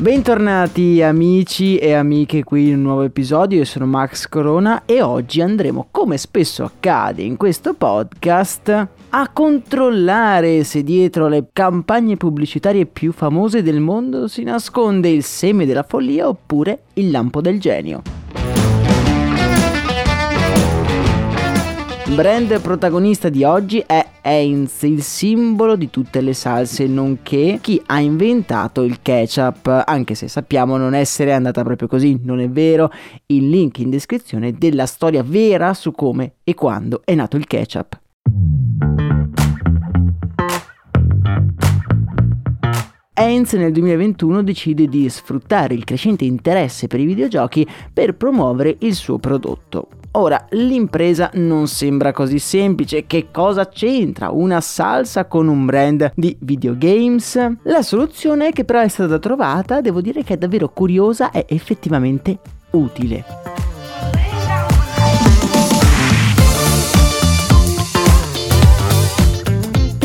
Bentornati amici e amiche qui in un nuovo episodio, io sono Max Corona e oggi andremo, come spesso accade in questo podcast, a controllare se dietro le campagne pubblicitarie più famose del mondo si nasconde il seme della follia oppure il lampo del genio. brand protagonista di oggi è Heinz, il simbolo di tutte le salse, nonché chi ha inventato il ketchup, anche se sappiamo non essere andata proprio così, non è vero. Il link in descrizione della storia vera su come e quando è nato il ketchup. Heinz nel 2021 decide di sfruttare il crescente interesse per i videogiochi per promuovere il suo prodotto. Ora, l'impresa non sembra così semplice, che cosa c'entra una salsa con un brand di videogames? La soluzione che però è stata trovata, devo dire che è davvero curiosa e effettivamente utile.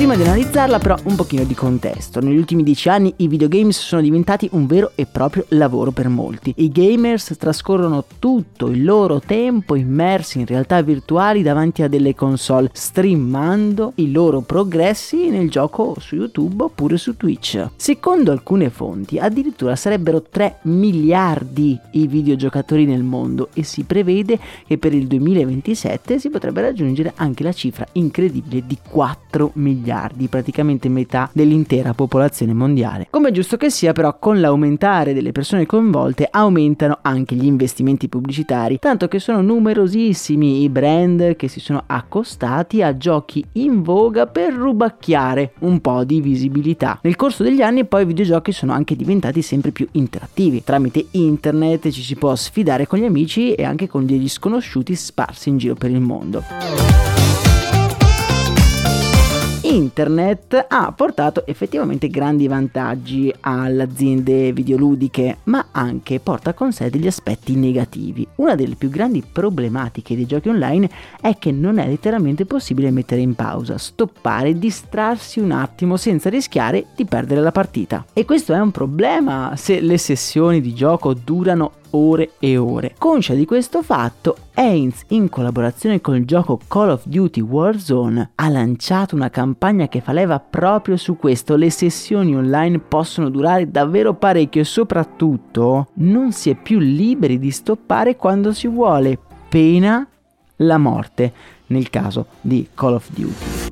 Prima di analizzarla però un pochino di contesto. Negli ultimi dieci anni i videogames sono diventati un vero e proprio lavoro per molti. I gamers trascorrono tutto il loro tempo immersi in realtà virtuali davanti a delle console, streamando i loro progressi nel gioco su YouTube oppure su Twitch. Secondo alcune fonti addirittura sarebbero 3 miliardi i videogiocatori nel mondo e si prevede che per il 2027 si potrebbe raggiungere anche la cifra incredibile di 4 miliardi miliardi, praticamente metà dell'intera popolazione mondiale. Come è giusto che sia, però, con l'aumentare delle persone coinvolte aumentano anche gli investimenti pubblicitari, tanto che sono numerosissimi i brand che si sono accostati a giochi in voga per rubacchiare un po' di visibilità. Nel corso degli anni poi i videogiochi sono anche diventati sempre più interattivi. Tramite internet ci si può sfidare con gli amici e anche con degli sconosciuti sparsi in giro per il mondo internet ha portato effettivamente grandi vantaggi alle aziende videoludiche, ma anche porta con sé degli aspetti negativi. Una delle più grandi problematiche dei giochi online è che non è letteralmente possibile mettere in pausa, stoppare, distrarsi un attimo senza rischiare di perdere la partita. E questo è un problema se le sessioni di gioco durano ore e ore. Conscia di questo fatto, Heinz, in collaborazione con il gioco Call of Duty Warzone, ha lanciato una campagna che fa leva proprio su questo. Le sessioni online possono durare davvero parecchio e soprattutto non si è più liberi di stoppare quando si vuole, pena la morte nel caso di Call of Duty.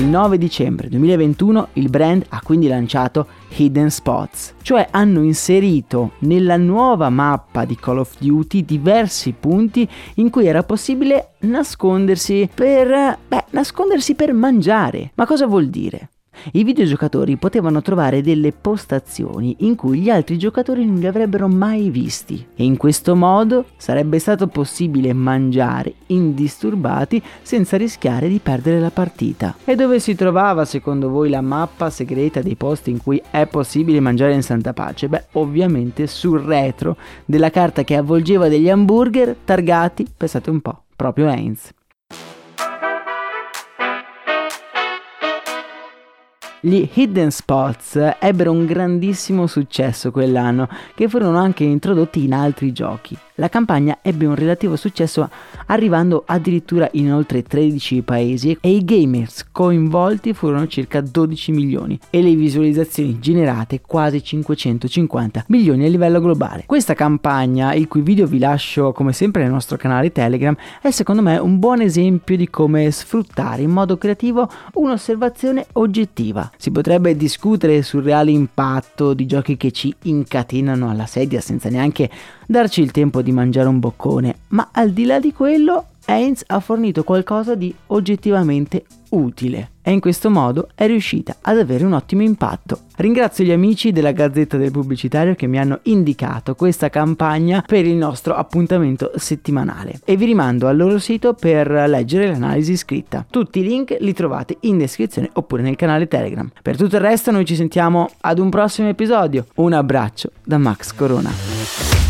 Il 9 dicembre 2021 il brand ha quindi lanciato Hidden Spots, cioè hanno inserito nella nuova mappa di Call of Duty diversi punti in cui era possibile nascondersi per, beh, nascondersi per mangiare. Ma cosa vuol dire? I videogiocatori potevano trovare delle postazioni in cui gli altri giocatori non li avrebbero mai visti e in questo modo sarebbe stato possibile mangiare indisturbati senza rischiare di perdere la partita. E dove si trovava secondo voi la mappa segreta dei posti in cui è possibile mangiare in santa pace? Beh, ovviamente sul retro della carta che avvolgeva degli hamburger targati, pensate un po', proprio Heinz. Gli Hidden Spots ebbero un grandissimo successo quell'anno, che furono anche introdotti in altri giochi. La campagna ebbe un relativo successo arrivando addirittura in oltre 13 paesi e i gamers coinvolti furono circa 12 milioni e le visualizzazioni generate quasi 550 milioni a livello globale. Questa campagna, il cui video vi lascio come sempre nel nostro canale Telegram, è secondo me un buon esempio di come sfruttare in modo creativo un'osservazione oggettiva. Si potrebbe discutere sul reale impatto di giochi che ci incatenano alla sedia senza neanche darci il tempo di mangiare un boccone, ma al di là di quello Heinz ha fornito qualcosa di oggettivamente utile e in questo modo è riuscita ad avere un ottimo impatto. Ringrazio gli amici della Gazzetta del Pubblicitario che mi hanno indicato questa campagna per il nostro appuntamento settimanale e vi rimando al loro sito per leggere l'analisi scritta. Tutti i link li trovate in descrizione oppure nel canale Telegram. Per tutto il resto noi ci sentiamo ad un prossimo episodio. Un abbraccio da Max Corona.